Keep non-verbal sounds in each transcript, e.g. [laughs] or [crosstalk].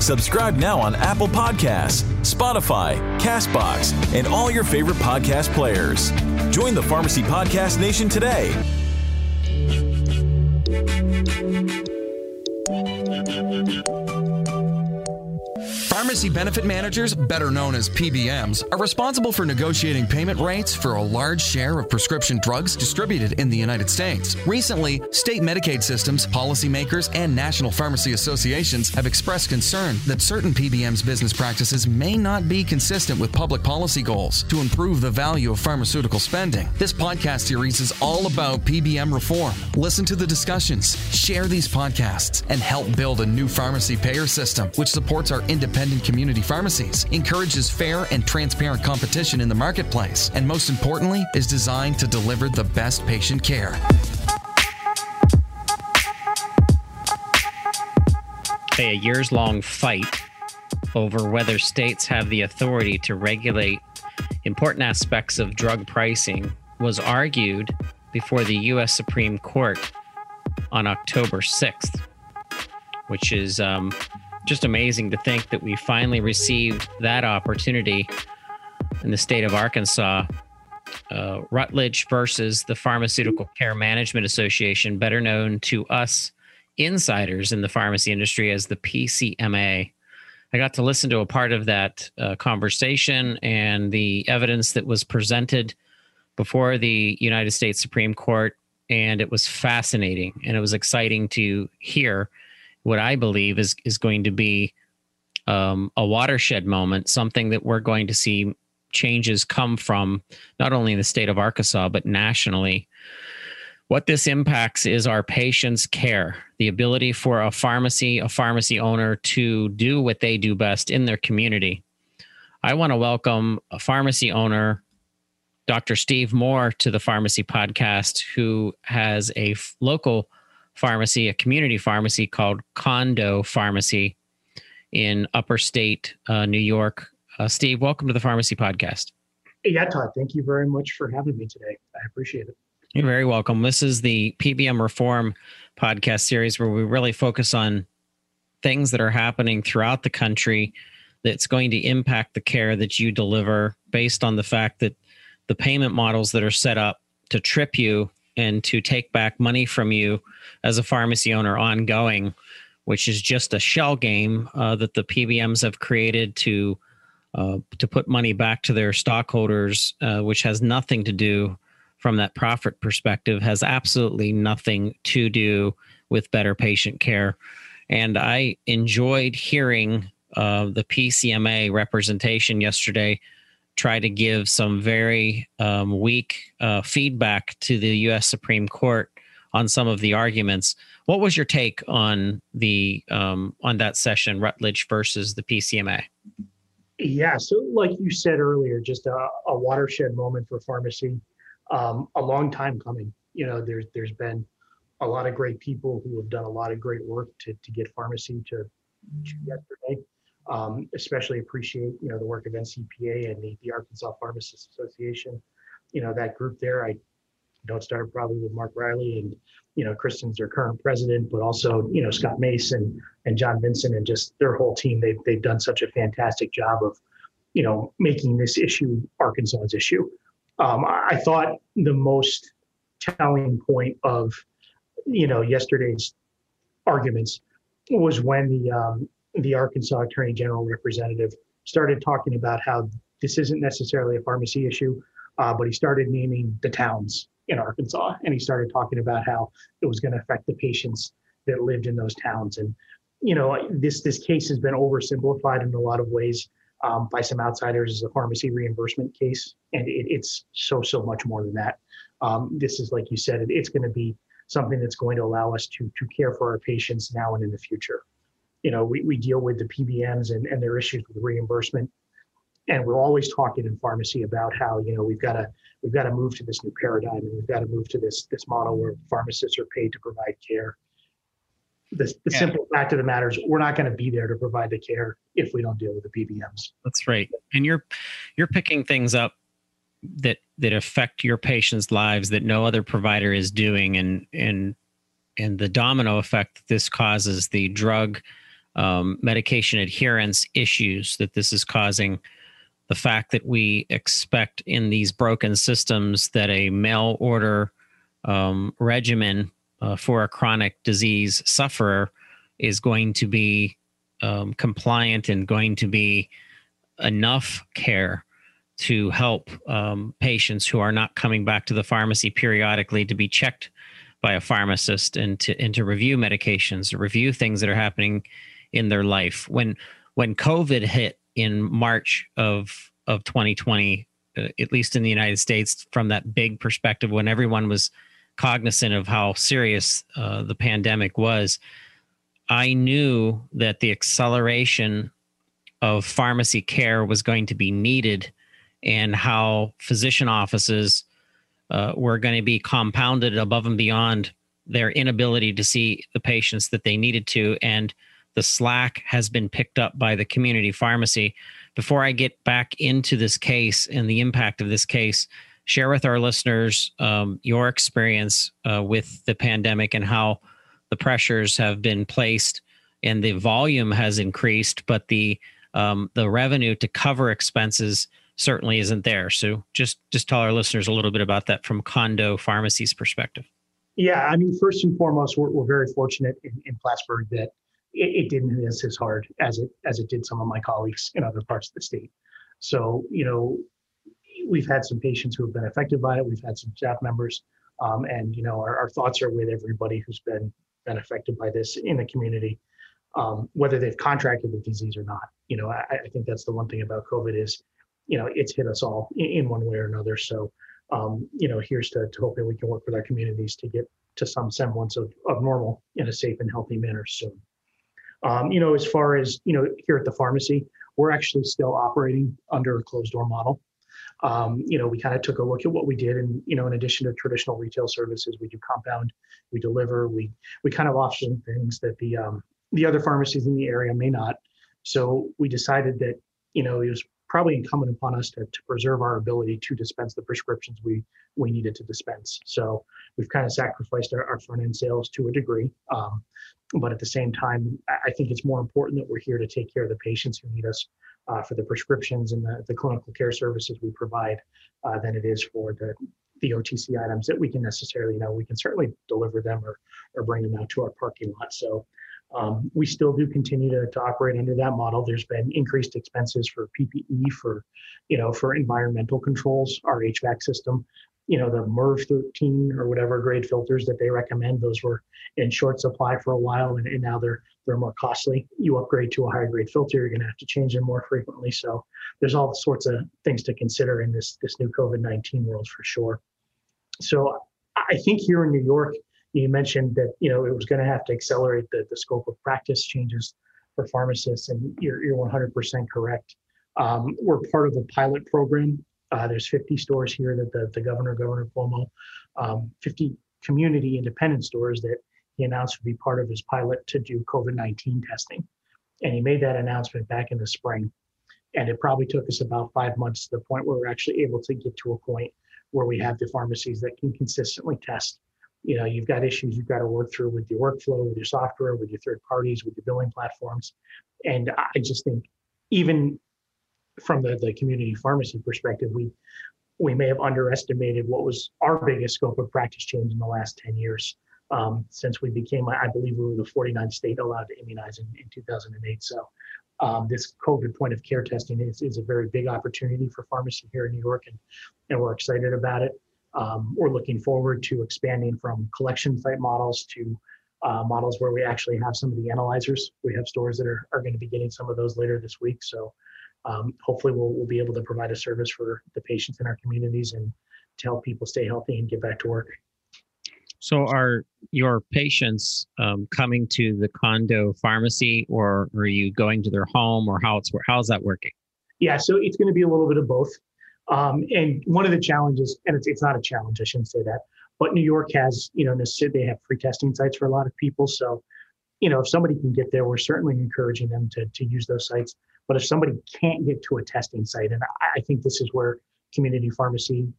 Subscribe now on Apple Podcasts, Spotify, Castbox, and all your favorite podcast players. Join the Pharmacy Podcast Nation today. Pharmacy benefit managers, better known as PBMs, are responsible for negotiating payment rates for a large share of prescription drugs distributed in the United States. Recently, state Medicaid systems, policymakers, and national pharmacy associations have expressed concern that certain PBMs' business practices may not be consistent with public policy goals to improve the value of pharmaceutical spending. This podcast series is all about PBM reform. Listen to the discussions, share these podcasts, and help build a new pharmacy payer system which supports our independent community pharmacies, encourages fair and transparent competition in the marketplace, and most importantly, is designed to deliver the best patient care. A years long fight over whether states have the authority to regulate important aspects of drug pricing was argued before the U.S. Supreme Court on October 6th, which is um, just amazing to think that we finally received that opportunity in the state of Arkansas. Uh, Rutledge versus the Pharmaceutical Care Management Association, better known to us insiders in the pharmacy industry as the PCMA. I got to listen to a part of that uh, conversation and the evidence that was presented before the United States Supreme Court, and it was fascinating and it was exciting to hear what I believe is is going to be um, a watershed moment, something that we're going to see changes come from, not only in the state of Arkansas but nationally. What this impacts is our patients' care, the ability for a pharmacy, a pharmacy owner to do what they do best in their community. I want to welcome a pharmacy owner, Dr. Steve Moore, to the Pharmacy Podcast, who has a f- local pharmacy, a community pharmacy called Condo Pharmacy in upper state uh, New York. Uh, Steve, welcome to the Pharmacy Podcast. Yeah, Todd, thank you very much for having me today. I appreciate it. You're very welcome. This is the PBM Reform podcast series where we really focus on things that are happening throughout the country that's going to impact the care that you deliver based on the fact that the payment models that are set up to trip you and to take back money from you as a pharmacy owner ongoing, which is just a shell game uh, that the PBMs have created to uh, to put money back to their stockholders, uh, which has nothing to do from that profit perspective, has absolutely nothing to do with better patient care. And I enjoyed hearing uh, the PCMA representation yesterday try to give some very um, weak uh, feedback to the U.S. Supreme Court on some of the arguments. What was your take on the um, on that session, Rutledge versus the PCMA? Yeah, so like you said earlier, just a, a watershed moment for pharmacy. Um, a long time coming. You know, there's there's been a lot of great people who have done a lot of great work to to get pharmacy to, to yesterday. Um, especially appreciate you know the work of NCPA and the, the Arkansas Pharmacists Association. You know that group there. I don't start probably with Mark Riley and you know Kristen's their current president, but also you know Scott Mason and John Vinson and just their whole team. They've they've done such a fantastic job of you know making this issue Arkansas's issue. Um, I thought the most telling point of you know yesterday's arguments was when the um, the Arkansas Attorney General representative started talking about how this isn't necessarily a pharmacy issue, uh, but he started naming the towns in Arkansas, and he started talking about how it was going to affect the patients that lived in those towns. And you know, this this case has been oversimplified in a lot of ways um, by some outsiders as a pharmacy reimbursement case, and it, it's so so much more than that. Um, this is like you said, it, it's going to be something that's going to allow us to to care for our patients now and in the future. You know, we, we deal with the PBMs and, and their issues with reimbursement and we're always talking in pharmacy about how you know we've got to we've got to move to this new paradigm and we've got to move to this this model where pharmacists are paid to provide care the, the yeah. simple fact of the matter is we're not going to be there to provide the care if we don't deal with the PBMs. That's right. And you're you're picking things up that that affect your patients' lives that no other provider is doing and and and the domino effect that this causes the drug um, medication adherence issues that this is causing. The fact that we expect in these broken systems that a mail order um, regimen uh, for a chronic disease sufferer is going to be um, compliant and going to be enough care to help um, patients who are not coming back to the pharmacy periodically to be checked by a pharmacist and to and to review medications, to review things that are happening in their life. When when COVID hit in March of of 2020, uh, at least in the United States, from that big perspective, when everyone was cognizant of how serious uh, the pandemic was, I knew that the acceleration of pharmacy care was going to be needed and how physician offices uh, were going to be compounded above and beyond their inability to see the patients that they needed to. And the slack has been picked up by the community pharmacy. Before I get back into this case and the impact of this case, share with our listeners um, your experience uh, with the pandemic and how the pressures have been placed and the volume has increased, but the um, the revenue to cover expenses certainly isn't there. So just just tell our listeners a little bit about that from Condo Pharmacy's perspective. Yeah, I mean, first and foremost, we're, we're very fortunate in, in Plattsburgh that it, it didn't hit us as hard as it as it did some of my colleagues in other parts of the state. So you know, we've had some patients who have been affected by it. We've had some staff members, um, and you know, our, our, thoughts are with everybody who's been been affected by this in the community, um, whether they've contracted the disease or not. You know, I, I, think that's the one thing about COVID is, you know, it's hit us all in, in one way or another. So, um, you know, here's to, to hoping we can work with our communities to get to some semblance of, of normal in a safe and healthy manner soon. Um, you know, as far as you know, here at the pharmacy, we're actually still operating under a closed door model um, you know, we kind of took a look at what we did, and you know, in addition to traditional retail services, we do compound, we deliver, we we kind of offer things that the um, the other pharmacies in the area may not. So we decided that you know it was probably incumbent upon us to, to preserve our ability to dispense the prescriptions we we needed to dispense. So we've kind of sacrificed our, our front end sales to a degree. Um, but at the same time, I think it's more important that we're here to take care of the patients who need us uh, for the prescriptions and the, the clinical care services we provide uh, than it is for the, the OTC items that we can necessarily, you know, we can certainly deliver them or, or bring them out to our parking lot. So um, we still do continue to, to operate under that model. There's been increased expenses for PPE, for, you know, for environmental controls, our HVAC system you know the MERV 13 or whatever grade filters that they recommend. Those were in short supply for a while, and, and now they're they're more costly. You upgrade to a higher grade filter, you're going to have to change them more frequently. So there's all sorts of things to consider in this this new COVID-19 world for sure. So I think here in New York, you mentioned that you know it was going to have to accelerate the, the scope of practice changes for pharmacists, and you're, you're 100% correct. Um, we're part of a pilot program uh, there's 50 stores here that the, the governor, Governor Cuomo, um, 50 community independent stores that he announced would be part of his pilot to do COVID 19 testing. And he made that announcement back in the spring. And it probably took us about five months to the point where we're actually able to get to a point where we have the pharmacies that can consistently test. You know, you've got issues you've got to work through with your workflow, with your software, with your third parties, with your billing platforms. And I just think even from the, the community pharmacy perspective, we we may have underestimated what was our biggest scope of practice change in the last 10 years. Um, since we became, I believe we were the 49th state allowed to immunize in, in 2008. So um, this COVID point of care testing is, is a very big opportunity for pharmacy here in New York, and, and we're excited about it. Um, we're looking forward to expanding from collection site models to uh, models where we actually have some of the analyzers. We have stores that are, are going to be getting some of those later this week. So um, hopefully we'll, we'll be able to provide a service for the patients in our communities and to help people stay healthy and get back to work. So, are your patients um, coming to the condo pharmacy, or are you going to their home, or how it's how's that working? Yeah, so it's going to be a little bit of both. Um, and one of the challenges, and it's, it's not a challenge, I shouldn't say that, but New York has, you know, they have free testing sites for a lot of people. So, you know, if somebody can get there, we're certainly encouraging them to, to use those sites. But if somebody can't get to a testing site, and I, I think this is where community pharmacy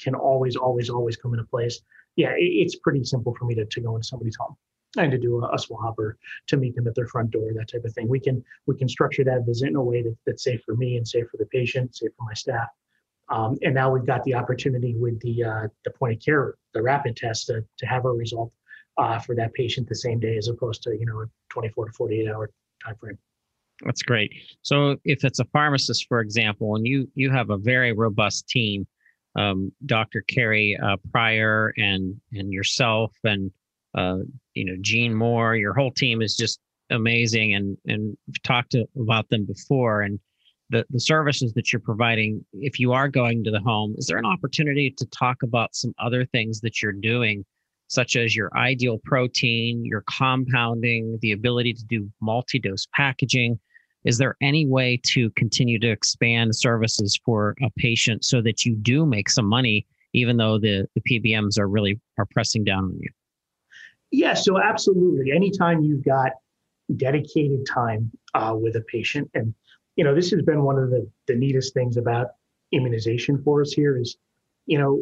can always, always, always come into place. Yeah, it, it's pretty simple for me to, to go into somebody's home and to do a, a, swab or to meet them at their front door, that type of thing. We can we can structure that visit in a way that, that's safe for me and safe for the patient, safe for my staff. Um, and now we've got the opportunity with the uh, the point of care, the rapid test, to, to have a result uh, for that patient the same day, as opposed to you know a 24 to 48 hour time frame. That's great. So if it's a pharmacist, for example, and you you have a very robust team, um, Dr. Carrie uh, Pryor and and yourself and uh, you know Gene Moore, your whole team is just amazing, and and we've talked to, about them before, and the the services that you're providing. If you are going to the home, is there an opportunity to talk about some other things that you're doing? such as your ideal protein, your compounding, the ability to do multi dose packaging, is there any way to continue to expand services for a patient so that you do make some money even though the, the pbms are really are pressing down on you yeah so absolutely anytime you've got dedicated time uh, with a patient and you know this has been one of the, the neatest things about immunization for us here is you know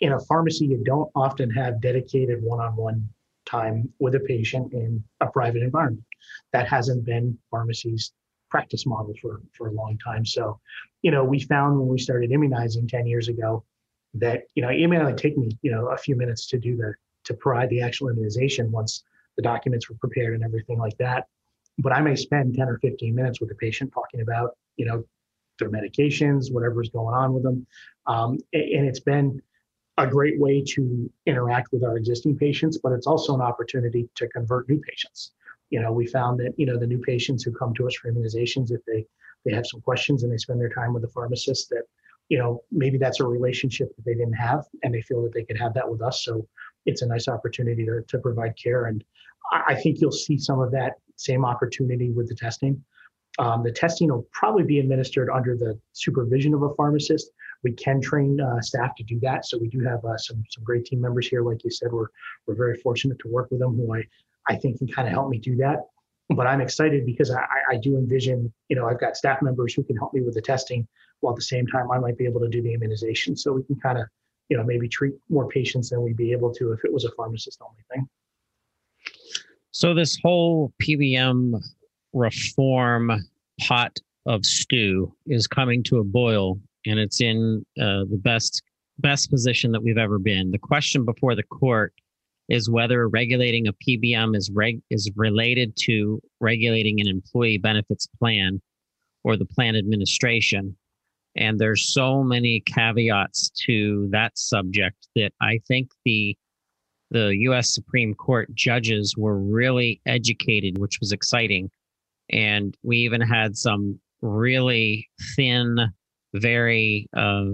in a pharmacy you don't often have dedicated one-on-one time with a patient in a private environment that hasn't been pharmacies practice model for for a long time. So, you know, we found when we started immunizing 10 years ago that, you know, it may only take me, you know, a few minutes to do the to provide the actual immunization once the documents were prepared and everything like that. But I may spend 10 or 15 minutes with the patient talking about, you know, their medications, whatever's going on with them. Um, and it's been a great way to interact with our existing patients, but it's also an opportunity to convert new patients you know, we found that, you know, the new patients who come to us for immunizations, if they, they have some questions and they spend their time with the pharmacist that, you know, maybe that's a relationship that they didn't have and they feel that they could have that with us. So it's a nice opportunity to, to provide care. And I, think you'll see some of that same opportunity with the testing. Um, the testing will probably be administered under the supervision of a pharmacist. We can train uh, staff to do that. So we do have uh, some some great team members here. Like you said, we're we're very fortunate to work with them, who I I think can kind of help me do that. But I'm excited because I, I do envision, you know, I've got staff members who can help me with the testing while at the same time I might be able to do the immunization. So we can kind of, you know, maybe treat more patients than we'd be able to if it was a pharmacist only thing. So this whole PBM reform pot of stew is coming to a boil and it's in uh, the best best position that we've ever been. The question before the court is whether regulating a PBM is reg- is related to regulating an employee benefits plan or the plan administration. And there's so many caveats to that subject that I think the the US Supreme Court judges were really educated, which was exciting. And we even had some really thin, very uh,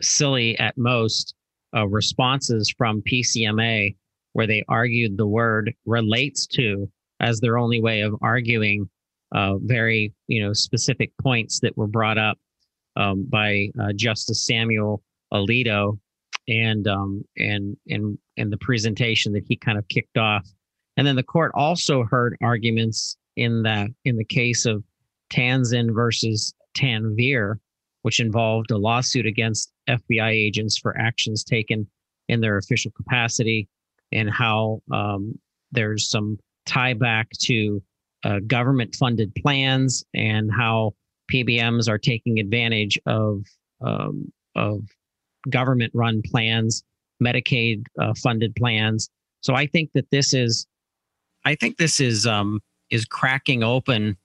silly at most uh, responses from PCMA where they argued the word relates to as their only way of arguing uh, very you know specific points that were brought up um, by uh, Justice Samuel Alito and um, and and and the presentation that he kind of kicked off, and then the court also heard arguments in that in the case of Tanzin versus Tanvir, which involved a lawsuit against FBI agents for actions taken in their official capacity and how um, there's some tie back to uh, government funded plans and how PBMs are taking advantage of um, of government run plans, Medicaid uh, funded plans. So I think that this is, I think this is um, is cracking open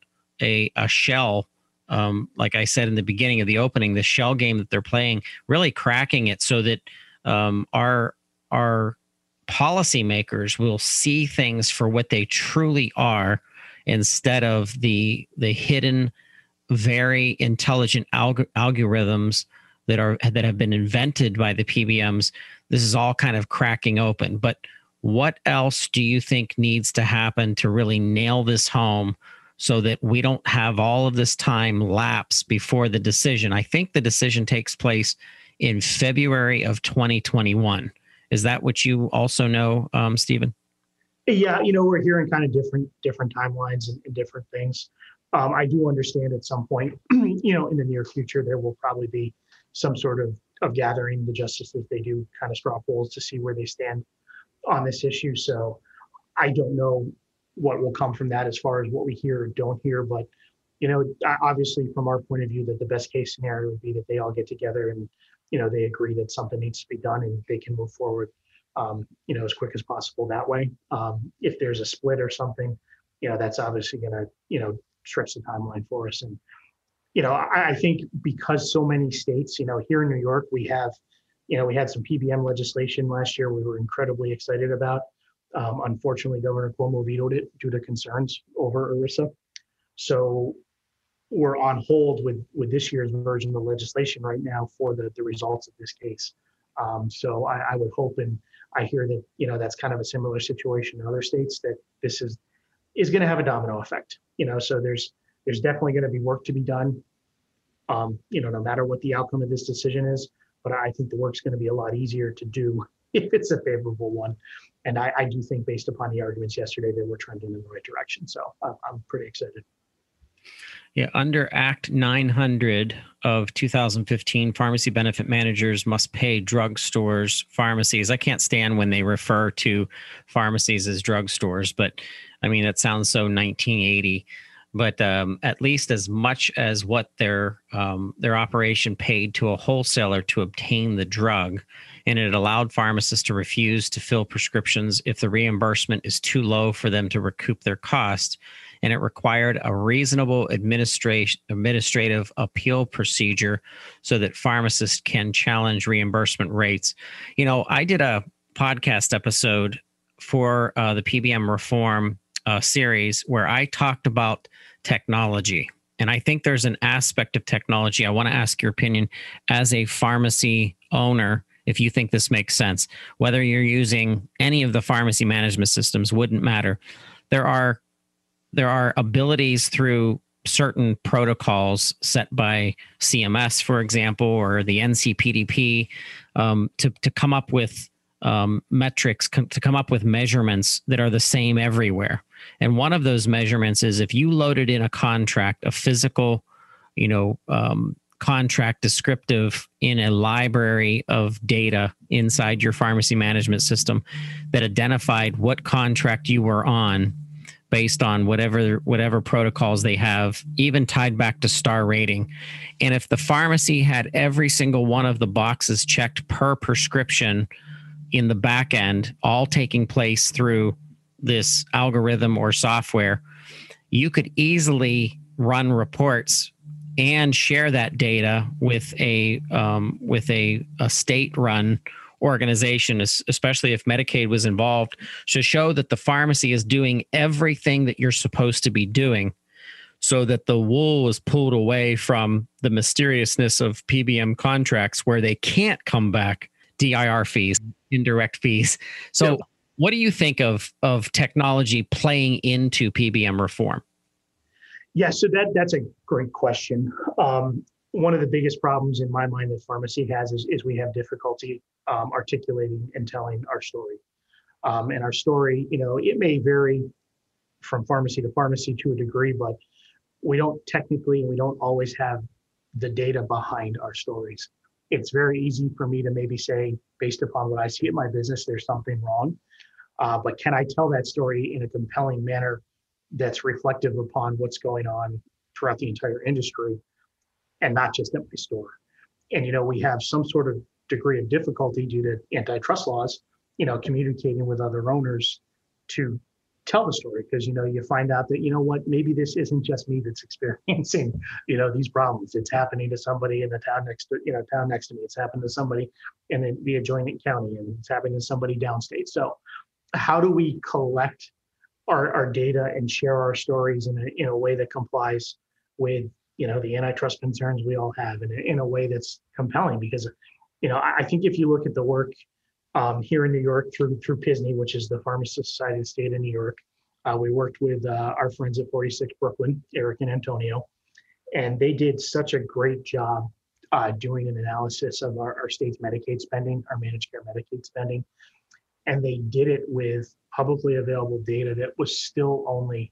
a, a shell. Um, like I said in the beginning of the opening, the shell game that they're playing, really cracking it so that um, our our policymakers will see things for what they truly are instead of the the hidden very intelligent alg- algorithms that are that have been invented by the PBMs this is all kind of cracking open but what else do you think needs to happen to really nail this home so that we don't have all of this time lapse before the decision. I think the decision takes place in February of 2021. Is that what you also know, um, Stephen? Yeah, you know, we're hearing kind of different different timelines and, and different things. Um, I do understand at some point, [clears throat] you know, in the near future, there will probably be some sort of of gathering the justices. They do kind of straw polls to see where they stand on this issue. So I don't know what will come from that as far as what we hear or don't hear. But you know, obviously, from our point of view, that the best case scenario would be that they all get together and you know they agree that something needs to be done and they can move forward, um, you know, as quick as possible that way. Um, if there's a split or something, you know, that's obviously going to you know stretch the timeline for us. And you know, I, I think because so many states, you know, here in New York, we have, you know, we had some PBM legislation last year. We were incredibly excited about. Um, unfortunately, Governor Cuomo vetoed it due to concerns over ERISA. So we're on hold with with this year's version of the legislation right now for the the results of this case. Um, so I, I, would hope and I hear that you know that's kind of a similar situation in other states that this is is going to have a domino effect. You know, so there's there's definitely going to be work to be done. Um, you know, no matter what the outcome of this decision is, but I think the work's going to be a lot easier to do [laughs] if it's a favorable one. And I, I do think, based upon the arguments yesterday, that we're trending in the right direction. So I'm, I'm pretty excited. Yeah, under Act 900 of 2015, pharmacy benefit managers must pay drugstores, pharmacies. I can't stand when they refer to pharmacies as drugstores, but I mean, that sounds so 1980. But um, at least as much as what their um, their operation paid to a wholesaler to obtain the drug, and it allowed pharmacists to refuse to fill prescriptions if the reimbursement is too low for them to recoup their cost and it required a reasonable administration administrative appeal procedure so that pharmacists can challenge reimbursement rates. You know, I did a podcast episode for uh, the PBM reform uh, series where I talked about technology. And I think there's an aspect of technology. I want to ask your opinion as a pharmacy owner if you think this makes sense. Whether you're using any of the pharmacy management systems wouldn't matter. There are there are abilities through certain protocols set by CMS, for example, or the NCPDP um, to, to come up with um, metrics, com- to come up with measurements that are the same everywhere. And one of those measurements is if you loaded in a contract, a physical, you know, um, contract descriptive in a library of data inside your pharmacy management system that identified what contract you were on based on whatever whatever protocols they have even tied back to star rating and if the pharmacy had every single one of the boxes checked per prescription in the back end all taking place through this algorithm or software you could easily run reports and share that data with a um, with a, a state run organization, especially if Medicaid was involved, to show that the pharmacy is doing everything that you're supposed to be doing so that the wool is pulled away from the mysteriousness of PBM contracts where they can't come back DIR fees, indirect fees. So, what do you think of of technology playing into PBM reform? Yeah, so that that's a great question. Um, one of the biggest problems in my mind that pharmacy has is, is we have difficulty um, articulating and telling our story. Um, and our story, you know, it may vary from pharmacy to pharmacy to a degree, but we don't technically we don't always have the data behind our stories. It's very easy for me to maybe say, based upon what I see at my business, there's something wrong. Uh, but can I tell that story in a compelling manner that's reflective upon what's going on throughout the entire industry? and not just at my store. And you know, we have some sort of degree of difficulty due to antitrust laws, you know, communicating with other owners to tell the story because you know you find out that you know what maybe this isn't just me that's [laughs] experiencing you know these problems. It's happening to somebody in the town next to you know town next to me. It's happened to somebody in the adjoining county and it's happening to somebody downstate. So how do we collect our, our data and share our stories in a, in a way that complies with you know the antitrust concerns we all have in a, in a way that's compelling? Because you know I think if you look at the work um, here in New York through through PSNY, which is the Pharmacy Society of the State of New York, Uh, we worked with uh, our friends at 46 Brooklyn, Eric and Antonio, and they did such a great job uh, doing an analysis of our, our state's Medicaid spending, our managed care Medicaid spending. And they did it with publicly available data that was still only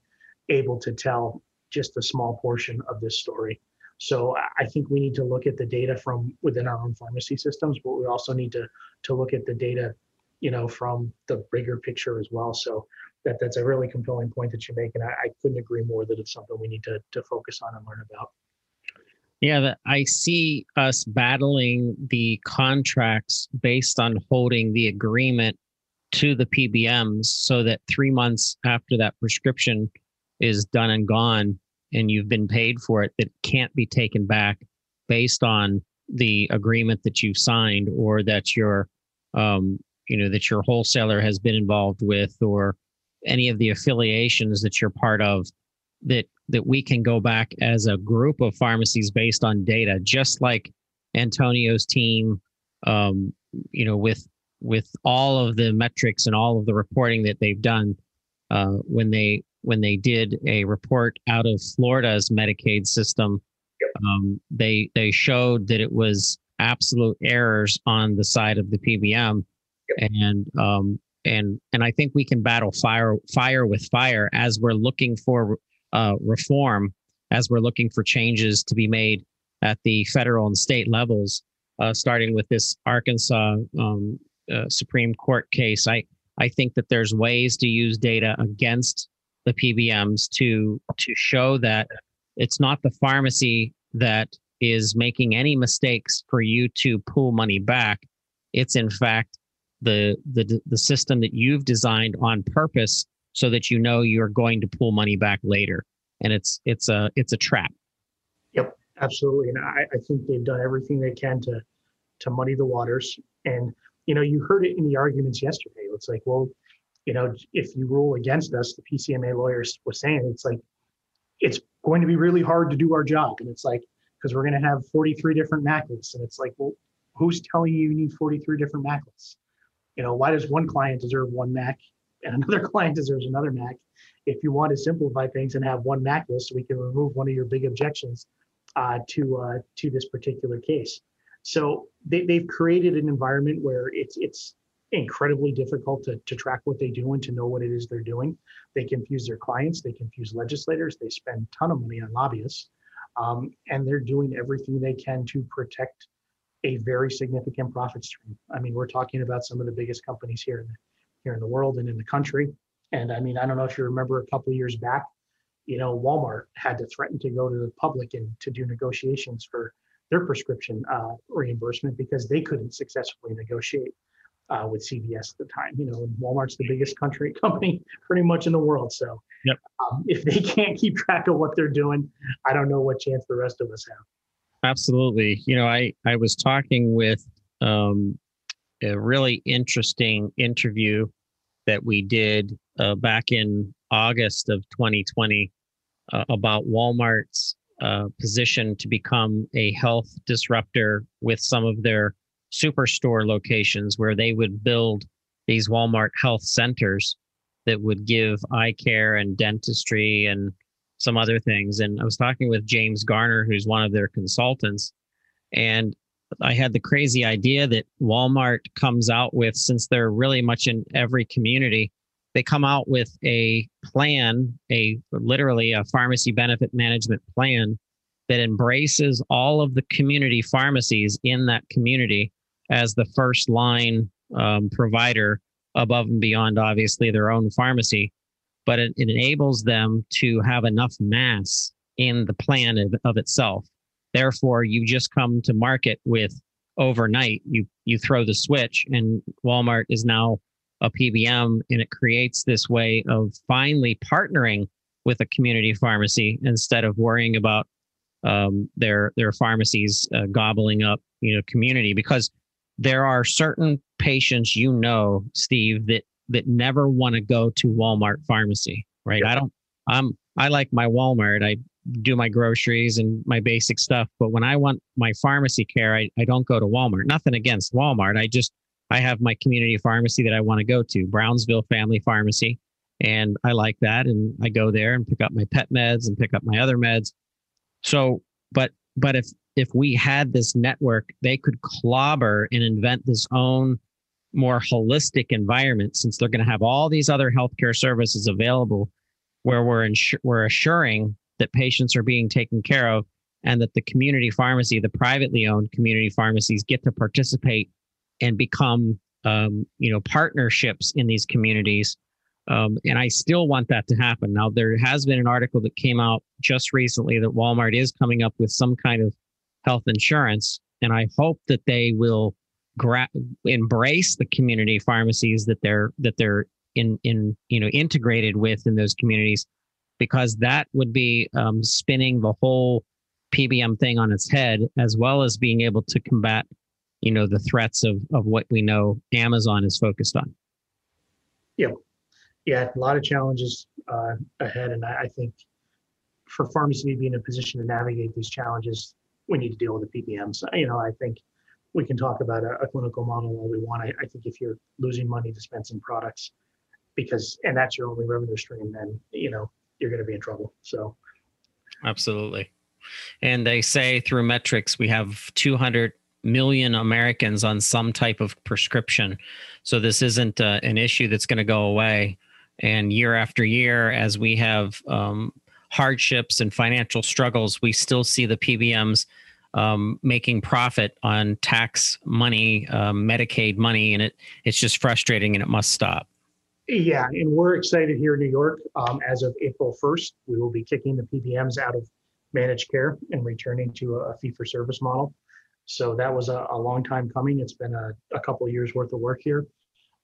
able to tell just a small portion of this story. So I think we need to look at the data from within our own pharmacy systems, but we also need to to look at the data, you know, from the bigger picture as well. So that that's a really compelling point that you make, and I, I couldn't agree more that it's something we need to to focus on and learn about. Yeah, I see us battling the contracts based on holding the agreement to the PBMs so that three months after that prescription is done and gone and you've been paid for it, that can't be taken back based on the agreement that you've signed or that your um, you know that your wholesaler has been involved with or any of the affiliations that you're part of that that we can go back as a group of pharmacies based on data, just like Antonio's team, um, you know, with with all of the metrics and all of the reporting that they've done uh, when they when they did a report out of Florida's Medicaid system, um, they they showed that it was absolute errors on the side of the PBM, and um, and and I think we can battle fire fire with fire as we're looking for uh, reform as we're looking for changes to be made at the federal and state levels, uh, starting with this Arkansas um, uh, Supreme Court case. I, I think that there's ways to use data against the PBMs to to show that it's not the pharmacy that is making any mistakes for you to pull money back. It's in fact the the the system that you've designed on purpose so that you know you're going to pull money back later. And it's it's a it's a trap. Yep absolutely. And I, I think they've done everything they can to to muddy the waters. And you know you heard it in the arguments yesterday. It's like well you know if you rule against us the pcma lawyers was saying it's like it's going to be really hard to do our job and it's like because we're going to have 43 different MAC and it's like well who's telling you you need 43 different MAC you know why does one client deserve one MAC and [laughs] another client deserves another MAC. If you want to simplify things and have one MAC list, we can remove one of your big objections uh, to uh, to this particular case. So they, they've created an environment where it's it's incredibly difficult to, to track what they do and to know what it is they're doing. They confuse their clients, they confuse legislators, they spend a ton of money on lobbyists, um, and they're doing everything they can to protect a very significant profit stream. I mean, we're talking about some of the biggest companies here in the here in the world and in the country. And I mean, I don't know if you remember a couple years back, you know, Walmart had to threaten to go to the public and to do negotiations for their prescription uh, reimbursement because they couldn't successfully negotiate uh, with CVS at the time. You know, Walmart's the biggest country [laughs] company pretty much in the world. So yep. um, if they [laughs] can't keep track of what they're doing, I don't know what chance the rest of us have. Absolutely. You know, I I was talking with um, a really interesting interview that we did uh, back in August of 2020 uh, about Walmart's uh, position to become a health disruptor with some of their superstore locations where they would build these Walmart health centers that would give eye care and dentistry and some other things. And I was talking with James Garner, who's one of their consultants, and I had the crazy idea that Walmart comes out with, since they're really much in every community, they come out with a plan, a literally a pharmacy benefit management plan that embraces all of the community pharmacies in that community as the first line um, provider above and beyond, obviously, their own pharmacy. But it, it enables them to have enough mass in the plan of, of itself Therefore, you just come to market with overnight. You you throw the switch, and Walmart is now a PBM, and it creates this way of finally partnering with a community pharmacy instead of worrying about um, their their pharmacies uh, gobbling up you know community because there are certain patients you know steve that that never want to go to walmart pharmacy right i don't i'm i like my walmart i do my groceries and my basic stuff. But when I want my pharmacy care, I, I don't go to Walmart. Nothing against Walmart. I just I have my community pharmacy that I want to go to, Brownsville Family Pharmacy. and I like that. And I go there and pick up my pet meds and pick up my other meds. So, but but if if we had this network, they could clobber and invent this own more holistic environment since they're going to have all these other healthcare services available where we're insur- we're assuring that patients are being taken care of and that the community pharmacy the privately owned community pharmacies get to participate and become um, you know partnerships in these communities um, and I still want that to happen. Now, there has been an article that came out just recently that Walmart is coming up with some kind of health insurance, and I hope that they will gra- embrace the community pharmacies that they're that they're in in you know integrated with in those communities, because that would be um, spinning the whole PBM thing on its head, as well as being able to combat you know the threats of of what we know Amazon is focused on. Yeah, yeah, a lot of challenges uh, ahead, and I, I, think for pharmacy to be in a position to navigate these challenges, we need to deal with the PBMs. You know, I think we can talk about a, a clinical model all we want. I, I, think if you're losing money dispensing products, because and that's your only revenue stream, then you know you're going to be in trouble. So, absolutely. And they say through metrics, we have 200 million Americans on some type of prescription. So this isn't uh, an issue that's going to go away. And year after year, as we have um, hardships and financial struggles, we still see the PBMs um, making profit on tax money, um, Medicaid money, and it it's just frustrating and it must stop. Yeah, and we're excited here in New York. Um, as of April 1st, we will be kicking the PBMs out of managed care and returning to a fee for service model. So that was a, a long time coming. It's been a, a couple years worth of work here.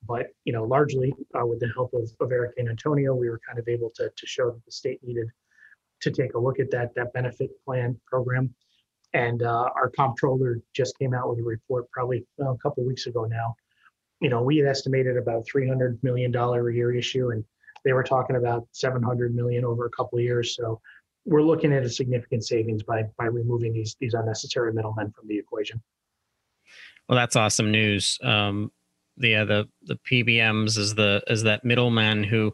But you know, largely uh, with the help of, of Eric and Antonio, we were kind of able to, to show that the state needed to take a look at that that benefit plan program. And uh, our comptroller just came out with a report probably well, a couple weeks ago now. You know, we had estimated about three hundred million dollar a year issue, and they were talking about seven hundred million over a couple of years. So we're looking at a significant savings by by removing these these unnecessary middlemen from the equation. Well, that's awesome news. Um, the the the PBMs is the is that middleman who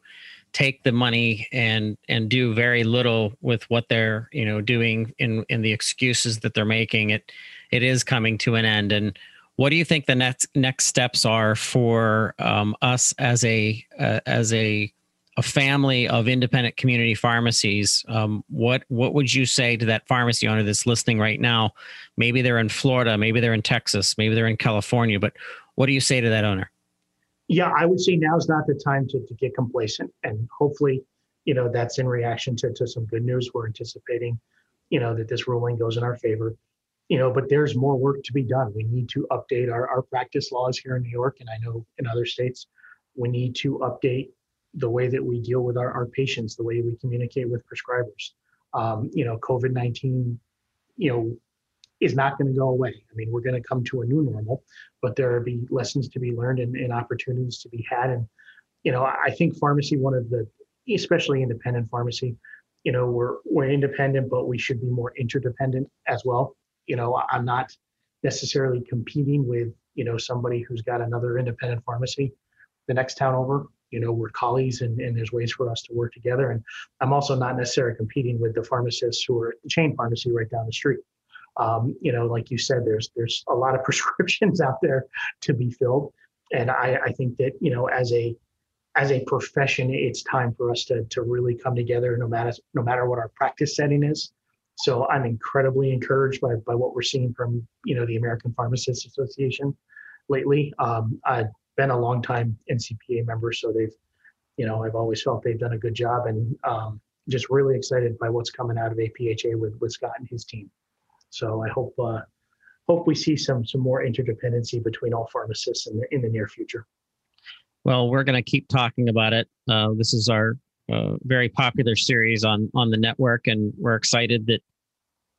take the money and and do very little with what they're you know doing in in the excuses that they're making. It it is coming to an end. And what do you think the next next steps are for um, us as a uh, as a a family of independent community pharmacies, um, what what would you say to that pharmacy owner that's listening right now? Maybe they're in Florida, maybe they're in Texas, maybe they're in California, but what do you say to that owner? Yeah, I would say now's not the time to, to get complacent. And hopefully, you know, that's in reaction to, to some good news. We're anticipating, you know, that this ruling goes in our favor. You know, but there's more work to be done. We need to update our, our practice laws here in New York, and I know in other states. We need to update the way that we deal with our, our patients, the way we communicate with prescribers. Um, you know, COVID 19, you know, is not going to go away. I mean, we're going to come to a new normal, but there will be lessons to be learned and, and opportunities to be had. And, you know, I think pharmacy, one of the, especially independent pharmacy, you know, we're, we're independent, but we should be more interdependent as well. You know, I'm not necessarily competing with, you know, somebody who's got another independent pharmacy the next town over. You know, we're colleagues and, and there's ways for us to work together. And I'm also not necessarily competing with the pharmacists who are chain pharmacy right down the street. Um, you know, like you said, there's there's a lot of [laughs] prescriptions out there to be filled, and I, I think that you know as a as a profession, it's time for us to to really come together, no matter no matter what our practice setting is. So I'm incredibly encouraged by by what we're seeing from you know the American Pharmacists Association lately. Um, I've been a long time NCPA member, so they've you know I've always felt they've done a good job, and um, just really excited by what's coming out of APHA with with Scott and his team. So I hope uh, hope we see some some more interdependency between all pharmacists in the in the near future. Well, we're going to keep talking about it. Uh, this is our uh, very popular series on on the network, and we're excited that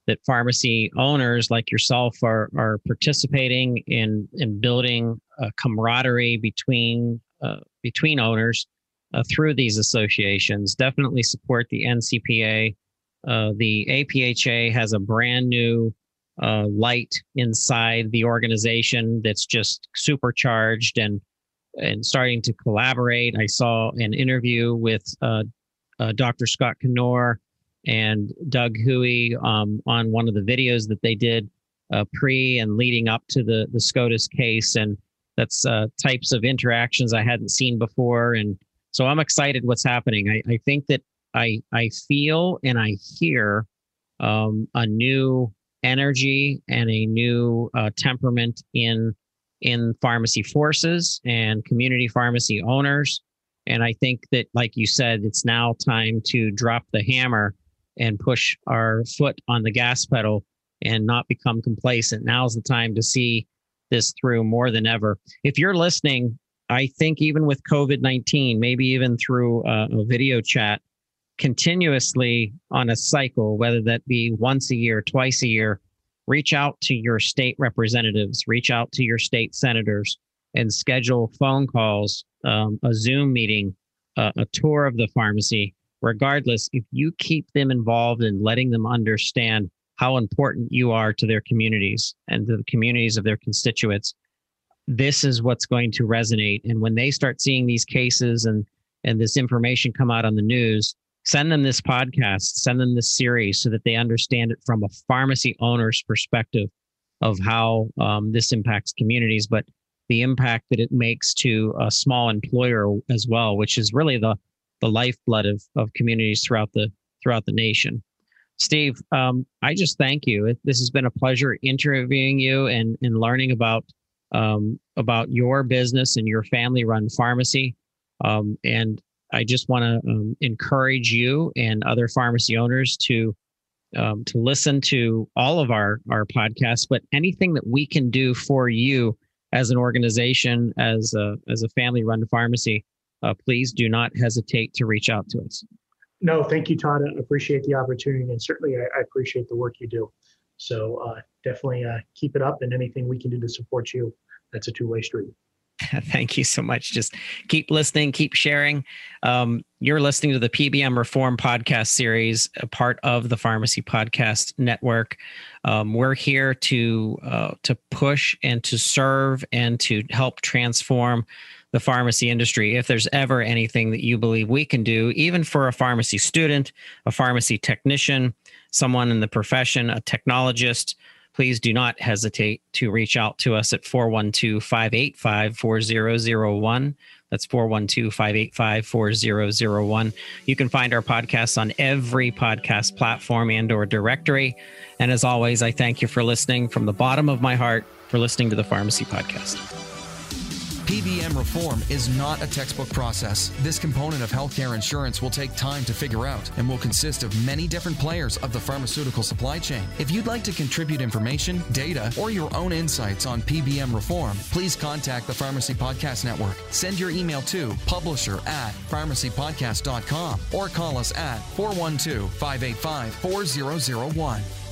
that pharmacy owners like yourself are are participating in in building a camaraderie between uh, between owners uh, through these associations. Definitely support the NCPA uh, the APHA has a brand new uh, light inside the organization that's just supercharged and and starting to collaborate. I saw an interview with uh, uh, Dr. Scott Knoer and Doug Hoey um, on one of the videos that they did uh, pre and leading up to the the SCOTUS case, and that's types of interactions I hadn't seen before, and so I'm excited what's happening. I, I think that I I feel and I hear um, a new energy and a new uh, temperament in in pharmacy forces and community pharmacy owners. And I think that, like you said, it's now time to drop the hammer and push our foot on the gas pedal and not become complacent. Now's the time to see this through more than ever. If you're listening, I think even with COVID 19, maybe even through a, a video chat, continuously on a cycle, whether that be once a year, twice a year, reach out to your state representatives, reach out to your state senators, and schedule phone calls, um, a Zoom meeting, uh, a tour of the pharmacy. Regardless, if you keep them involved and letting them understand how important you are to their communities and to the communities of their constituents, this is what's going to resonate. And when they start seeing these cases and and this information come out on the news, send them this podcast, send them this series so that they understand it from a pharmacy owner's perspective of how um, this impacts communities, but the impact that it makes to a small employer as well, which is really the the lifeblood of, of communities throughout the throughout the nation. Steve, um, I just thank you. This has been a pleasure interviewing you and, and learning about um, about your business and your family run pharmacy. Um, and I just want to um, encourage you and other pharmacy owners to um, to listen to all of our our podcasts. But anything that we can do for you as an organization, as a as a family run pharmacy, uh, please do not hesitate to reach out to us. No, thank you, Todd. I appreciate the opportunity, and certainly I, I appreciate the work you do. So uh, definitely uh, keep it up, and anything we can do to support you, that's a two way street. [laughs] Thank you so much. Just keep listening, keep sharing. Um, you're listening to the PBM Reform podcast series, a part of the Pharmacy Podcast Network. Um, we're here to uh, to push and to serve and to help transform the pharmacy industry. If there's ever anything that you believe we can do, even for a pharmacy student, a pharmacy technician, someone in the profession, a technologist, please do not hesitate to reach out to us at 412 585 4001. That's 412 585 4001. You can find our podcasts on every podcast platform and or directory. And as always, I thank you for listening from the bottom of my heart for listening to the Pharmacy Podcast. PBM reform is not a textbook process. This component of healthcare insurance will take time to figure out and will consist of many different players of the pharmaceutical supply chain. If you'd like to contribute information, data, or your own insights on PBM reform, please contact the Pharmacy Podcast Network. Send your email to publisher at pharmacypodcast.com or call us at 412 585 4001.